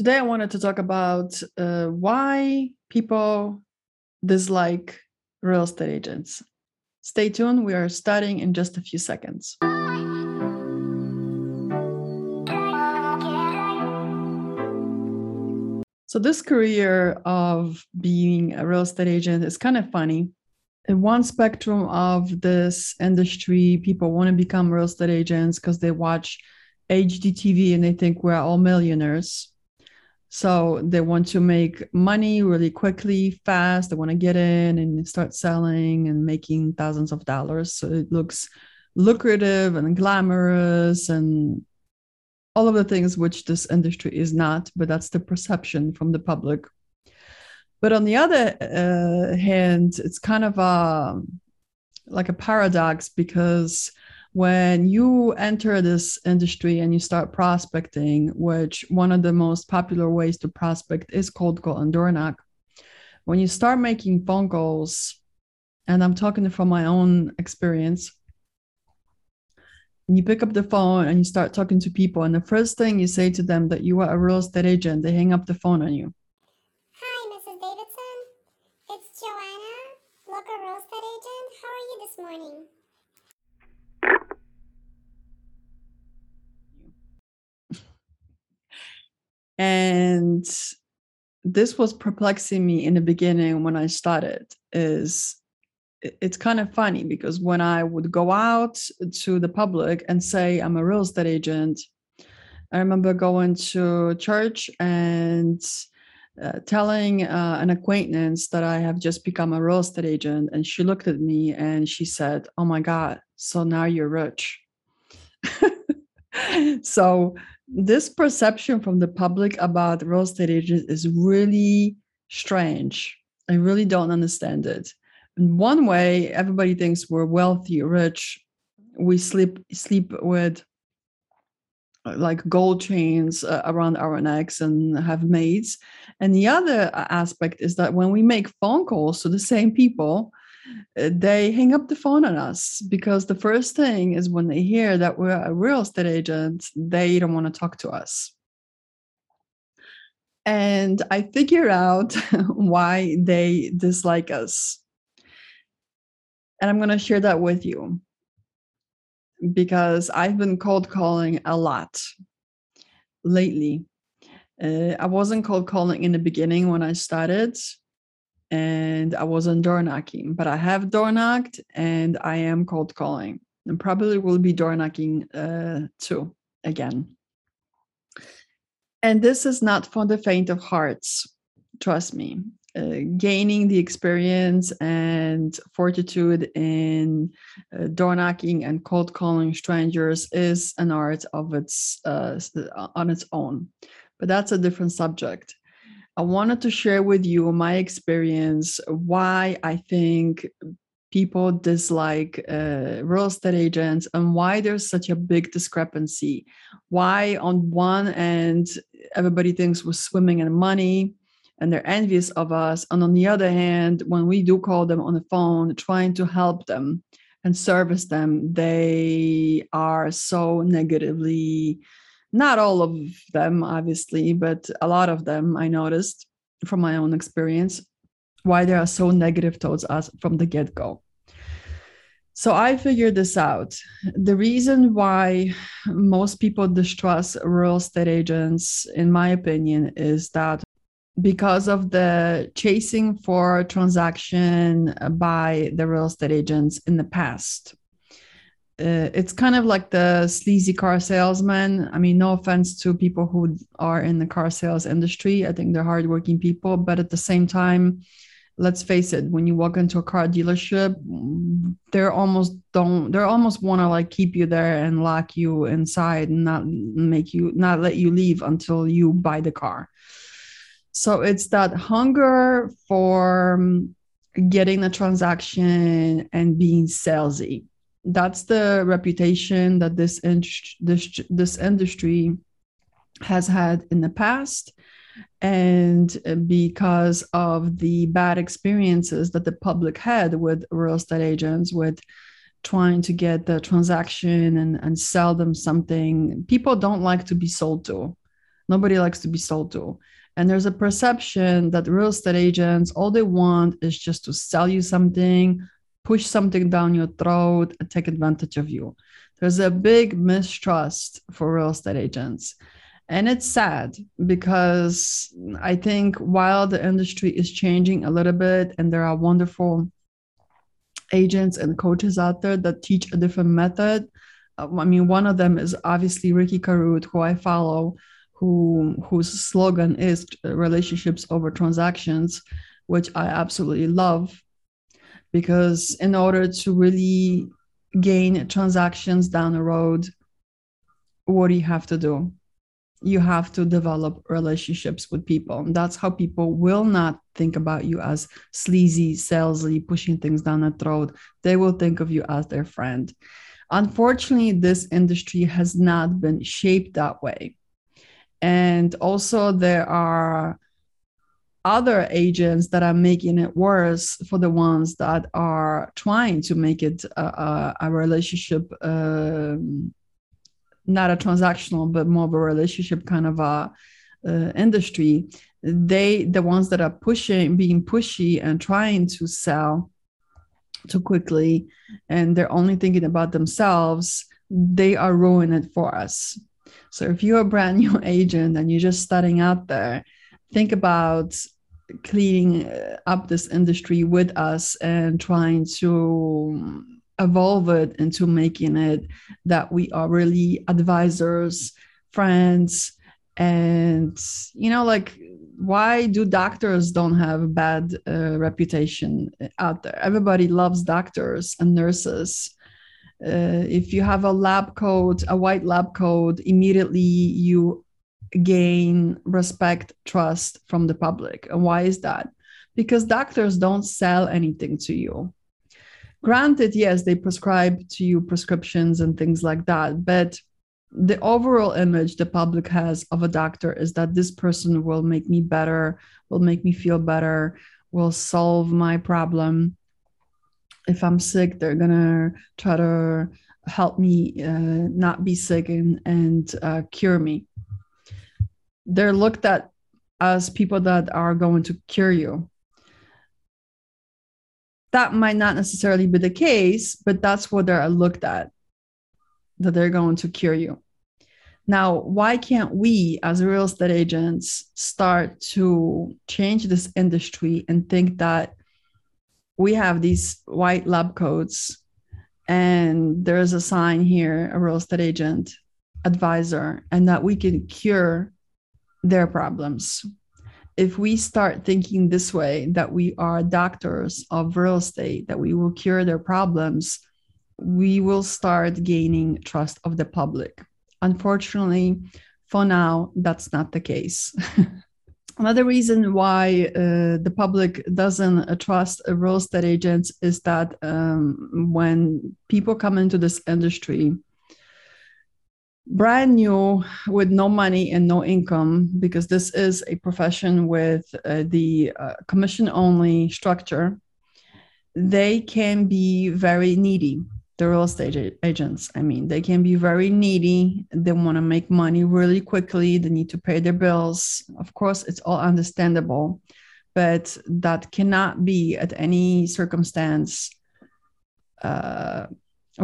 Today, I wanted to talk about uh, why people dislike real estate agents. Stay tuned, we are starting in just a few seconds. So, this career of being a real estate agent is kind of funny. In one spectrum of this industry, people want to become real estate agents because they watch HGTV and they think we're all millionaires so they want to make money really quickly, fast. They want to get in and start selling and making thousands of dollars. So it looks lucrative and glamorous and all of the things which this industry is not, but that's the perception from the public. But on the other uh, hand, it's kind of a like a paradox because when you enter this industry and you start prospecting, which one of the most popular ways to prospect is cold call and door knock, when you start making phone calls, and I'm talking from my own experience, you pick up the phone and you start talking to people, and the first thing you say to them that you are a real estate agent, they hang up the phone on you. Hi, Mrs. Davidson. It's Joanna, local real estate agent. How are you this morning? And this was perplexing me in the beginning when i started is it's kind of funny because when i would go out to the public and say i'm a real estate agent i remember going to church and uh, telling uh, an acquaintance that i have just become a real estate agent and she looked at me and she said oh my god so now you're rich. So this perception from the public about real estate agents is really strange. I really don't understand it. In one way, everybody thinks we're wealthy, rich. We sleep sleep with uh, like gold chains uh, around our necks and have maids. And the other uh, aspect is that when we make phone calls to the same people, they hang up the phone on us because the first thing is when they hear that we're a real estate agent, they don't want to talk to us. And I figure out why they dislike us. And I'm going to share that with you because I've been cold calling a lot lately. Uh, I wasn't cold calling in the beginning when I started and I wasn't door knocking, but I have door knocked and I am cold calling and probably will be door knocking uh, too again. And this is not for the faint of hearts, trust me. Uh, gaining the experience and fortitude in uh, door knocking and cold calling strangers is an art of its uh, on its own, but that's a different subject. I wanted to share with you my experience, why I think people dislike uh, real estate agents and why there's such a big discrepancy. Why, on one end, everybody thinks we're swimming in money and they're envious of us. And on the other hand, when we do call them on the phone, trying to help them and service them, they are so negatively not all of them obviously but a lot of them i noticed from my own experience why they are so negative towards us from the get-go. So i figured this out. The reason why most people distrust real estate agents in my opinion is that because of the chasing for transaction by the real estate agents in the past uh, it's kind of like the sleazy car salesman. I mean, no offense to people who are in the car sales industry. I think they're hardworking people, but at the same time, let's face it, when you walk into a car dealership, they're almost don't they're almost want to like keep you there and lock you inside and not make you not let you leave until you buy the car. So it's that hunger for um, getting the transaction and being salesy that's the reputation that this this this industry has had in the past and because of the bad experiences that the public had with real estate agents with trying to get the transaction and, and sell them something people don't like to be sold to Nobody likes to be sold to. And there's a perception that real estate agents, all they want is just to sell you something, push something down your throat, and take advantage of you. There's a big mistrust for real estate agents. And it's sad because I think while the industry is changing a little bit and there are wonderful agents and coaches out there that teach a different method, uh, I mean, one of them is obviously Ricky Carruth, who I follow, who whose slogan is relationships over transactions, which I absolutely love because in order to really gain transactions down the road, what do you have to do? You have to develop relationships with people. That's how people will not think about you as sleazy, salesy, pushing things down the throat. They will think of you as their friend. Unfortunately, this industry has not been shaped that way. And also, there are other agents that are making it worse for the ones that are trying to make it a, a, a relationship um, not a transactional but more of a relationship kind of a uh, industry. They the ones that are pushing being pushy and trying to sell too quickly and they're only thinking about themselves they are ruining it for us. So if you're a brand new agent and you're just starting out there think about cleaning uh, up this industry with us and trying to evolve it into making it that we are really advisors, friends, and you know, like why do doctors don't have a bad uh, reputation out there? Everybody loves doctors and nurses. Uh, if you have a lab coat, a white lab coat, immediately you gain respect, trust from the public. And why is that? Because doctors don't sell anything to you. Granted, yes, they prescribe to you prescriptions and things like that, but the overall image the public has of a doctor is that this person will make me better, will make me feel better, will solve my problem. If I'm sick, they're gonna try to help me uh, not be sick and, and uh, cure me they're looked at as people that are going to cure you. That might not necessarily be the case, but that's what they're looked at, that they're going to cure you. Now, why can't we as real estate agents start to change this industry and think that we have these white lab coats and there's a sign here, a real estate agent advisor, and that we can cure their problems. If we start thinking this way, that we are doctors of real estate, that we will cure their problems, we will start gaining trust of the public. Unfortunately, for now, that's not the case. Another reason why uh, the public doesn't uh, trust real estate agents is that um, when people come into this industry, brand new with no money and no income because this is a profession with uh, the uh, commission only structure they can be very needy the real estate agents i mean. They can be very needy they want to make money really quickly they need to pay their bills. Of course it's all understandable but that cannot be at any circumstance uh,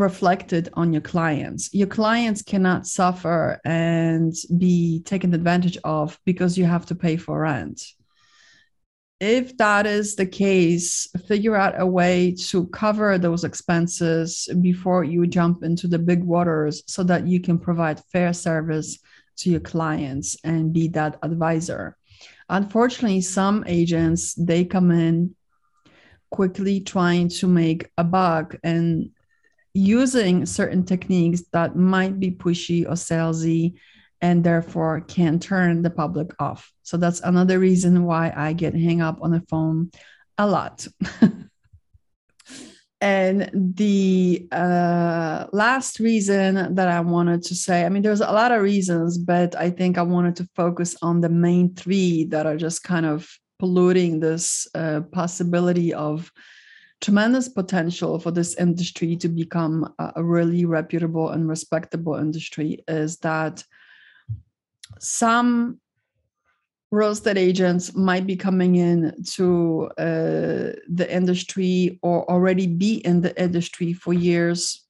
reflected on your clients. Your clients cannot suffer and be taken advantage of because you have to pay for rent. If that is the case, figure out a way to cover those expenses before you jump into the big waters so that you can provide fair service to your clients and be that advisor. Unfortunately, some agents they come in quickly trying to make a buck and using certain techniques that might be pushy or salesy and therefore can turn the public off. So that's another reason why I get hang up on the phone a lot. and the uh, last reason that I wanted to say, I mean, there's a lot of reasons, but I think I wanted to focus on the main three that are just kind of polluting this uh, possibility of tremendous potential for this industry to become a really reputable and respectable industry is that some real estate agents might be coming in to uh, the industry or already be in the industry for years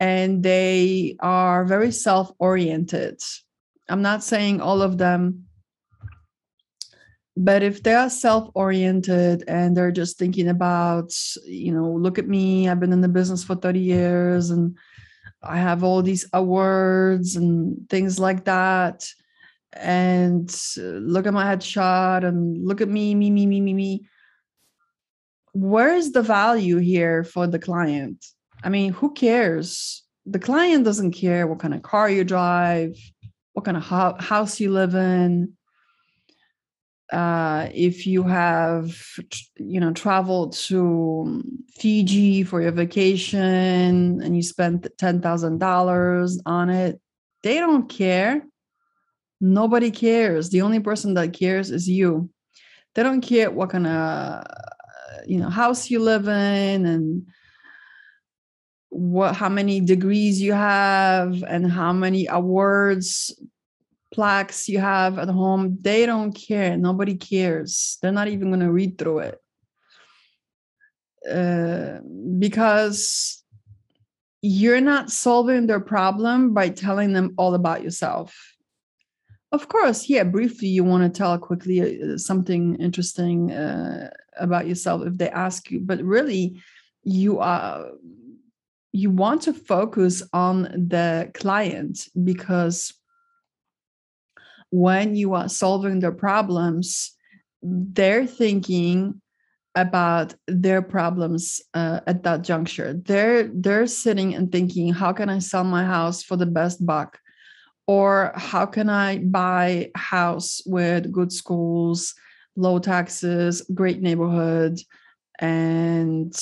and they are very self-oriented. I'm not saying all of them but if they are self-oriented and they're just thinking about you know look at me i've been in the business for 30 years and i have all these awards and things like that and uh, look at my headshot and look at me me me me me me where is the value here for the client? I mean who cares? The client doesn't care what kind of car you drive what kind of ho- house you live in uh, if you have you know traveled to Fiji for your vacation and you spent ten thousand dollars on it, they don't care. Nobody cares. The only person that cares is you. They don't care what kind of you know house you live in and what how many degrees you have and how many awards plaques you have at home, they don't care. Nobody cares. They're not even going to read through it. Uh, because you're not solving their problem by telling them all about yourself. Of course, yeah, briefly, you want to tell quickly uh, something interesting uh, about yourself if they ask you, but really, you are you want to focus on the client because when you are solving their problems, they're thinking about their problems uh, at that juncture. They're they're sitting and thinking, how can I sell my house for the best buck? Or how can I buy a house with good schools, low taxes, great neighborhood, and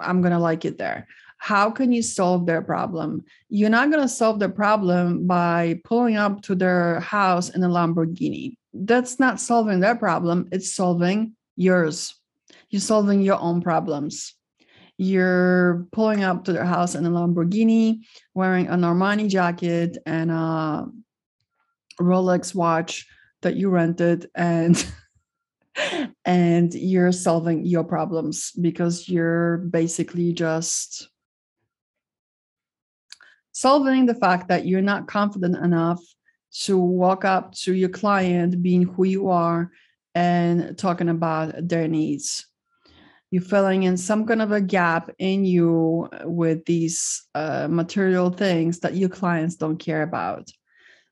I'm gonna like it there how can you solve their problem? You're not going to solve their problem by pulling up to their house in a lamborghini. That's not solving their problem it's solving yours. You're solving your own problems. You're pulling up to their house in a lamborghini wearing a Armani jacket and a rolex watch that you rented and and you're solving your problems because you're basically just solving the fact that you're not confident enough to walk up to your client being who you are and talking about their needs. You're filling in some kind of a gap in you with these uh, material things that your clients don't care about.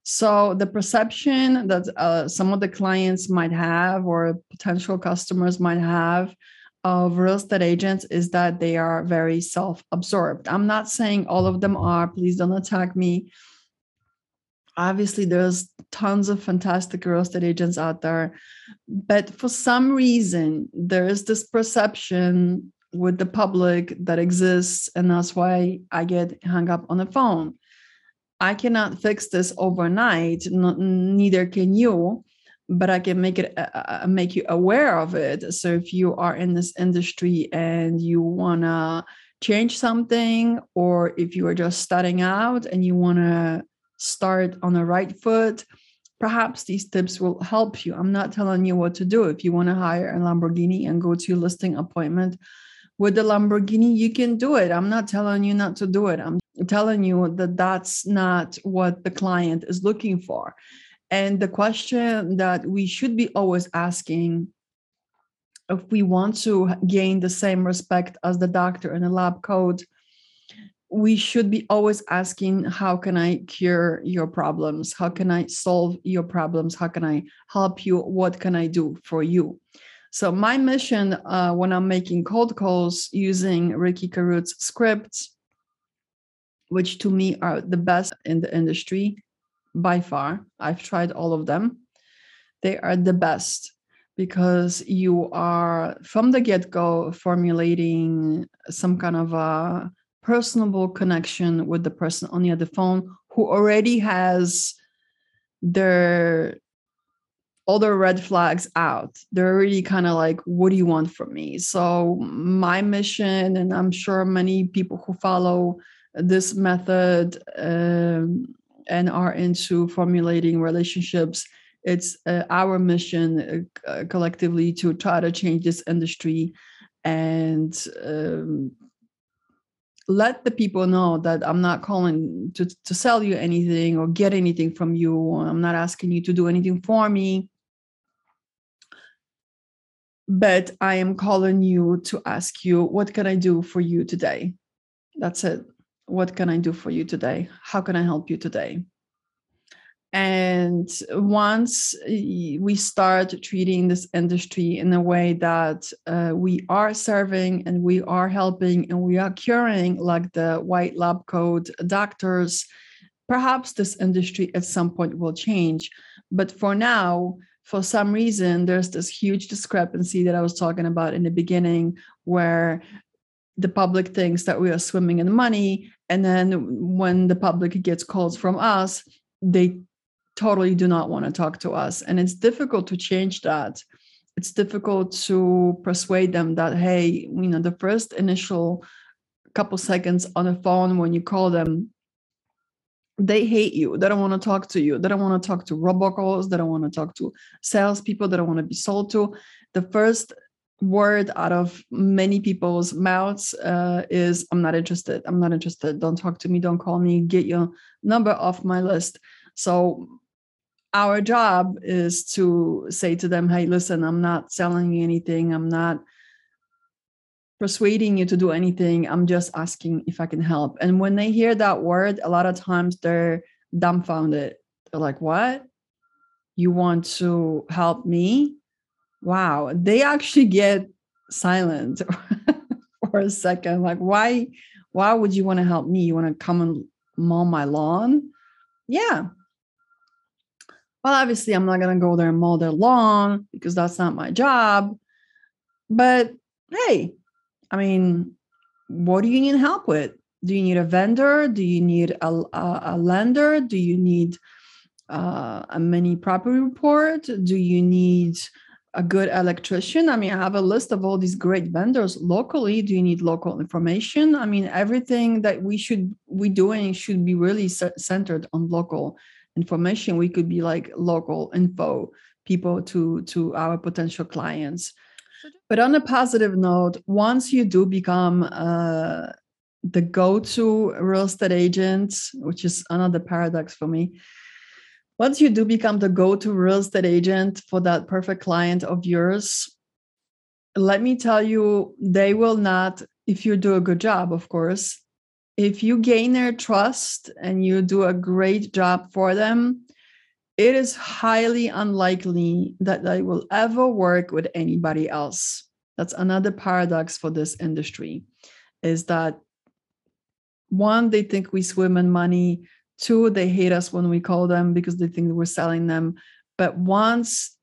So the perception that uh, some of the clients might have or potential customers might have of real estate agents is that they are very self absorbed. I'm not saying all of them are, please don't attack me. Obviously, there's tons of fantastic real estate agents out there, but for some reason, there is this perception with the public that exists, and that's why I get hung up on the phone. I cannot fix this overnight, neither can you but I can make it uh, uh, uh, make you aware of it. So if you are in this industry and you wanna change something, or if you are just starting out and you wanna start on the right foot, perhaps these tips will help you. I'm not telling you what to do. If you want to hire a Lamborghini and go to your listing appointment with the Lamborghini, you can do it. I'm not telling you not to do it. I'm telling you that that's not what the client is looking for. And the question that we should be always asking if we want to gain the same respect as the doctor in a lab coat, we should be always asking, How can I cure your problems? How can I solve your problems? How can I help you? What can I do for you? So, my mission uh, when I'm making cold calls using Ricky Carruth's scripts, which to me are the best in the industry, by far. I've tried all of them. They are the best because you are from the get go formulating some kind of a personable connection with the person on the other phone who already has their the red flags out. They're already kind of like, what do you want from me? So, my mission, and I'm sure many people who follow this method um, and are into formulating relationships. It's uh, our mission uh, uh collectively to try to change this industry and um, let the people know that I'm not calling to, to sell you anything or get anything from you. I'm not asking you to do anything for me. But I am calling you to ask you, what can I do for you today? That's it. What can I do for you today? How can I help you today? And once we start treating this industry in a way that uh, we are serving and we are helping and we are curing, like the white lab coat doctors, perhaps this industry at some point will change. But for now, for some reason, there's this huge discrepancy that I was talking about in the beginning, where the public thinks that we are swimming in money. And then when the public gets calls from us, they totally do not want to talk to us. And it's difficult to change that. It's difficult to persuade them that, hey, you know, the first initial couple seconds on the phone when you call them, they hate you. They don't want to talk to you. They don't want to talk to robocalls. They don't want to talk to salespeople. They don't want to be sold to. The first word out of many people's mouths uh, is i'm not interested i'm not interested don't talk to me don't call me get your number off my list so our job is to say to them, hey, listen, I'm not selling you anything. I'm not persuading you to do anything. I'm just asking if I can help. And when they hear that word, a lot of times they're dumbfounded. They're like, what? You want to help me? Wow. They actually get silent for a second. Like, why? Why would you want to help me? You want to come and mow my lawn? Yeah, well, obviously, I'm not going to go there and mow their lawn because that's not my job. But hey, I mean, what do you need help with? Do you need a vendor? Do you need a, a, a lender? Do you need uh, a mini property report? Do you need a good electrician? I mean, I have a list of all these great vendors locally. Do you need local information? I mean, everything that we should be doing should be really centered on local information we could be like local info people to to our potential clients but on a positive note once you do become uh, the go-to real estate agent which is another paradox for me once you do become the go-to real estate agent for that perfect client of yours let me tell you they will not if you do a good job of course if you gain their trust and you do a great job for them, it is highly unlikely that they will ever work with anybody else. That's another paradox for this industry is that one, they think we swim in money. Two, they hate us when we call them because they think we're selling them. But once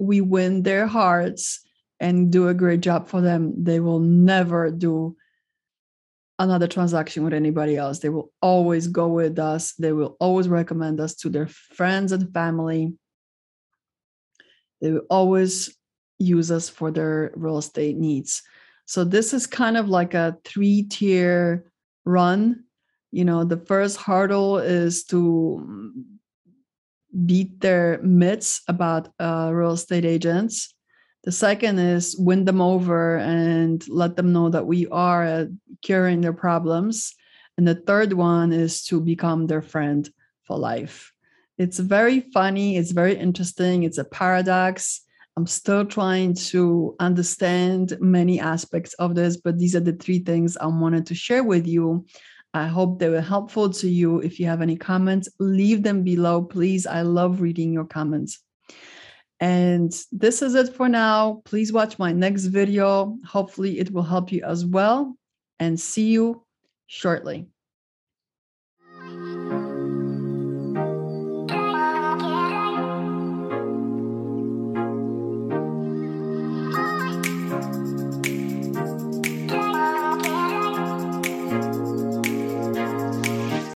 we win their hearts and do a great job for them, they will never do another transaction with anybody else. They will always go with us. They will always recommend us to their friends and family. They will always use us for their real estate needs. So this is kind of like a three tier run. You know, the first hurdle is to beat their myths about uh, real estate agents. The second is win them over and let them know that we are curing their problems. And the third one is to become their friend for life. It's very funny, it's very interesting, it's a paradox. I'm still trying to understand many aspects of this, but these are the three things I wanted to share with you. I hope they were helpful to you. If you have any comments, leave them below, please. I love reading your comments. And this is it for now. Please watch my next video. Hopefully, it will help you as well. And see you shortly.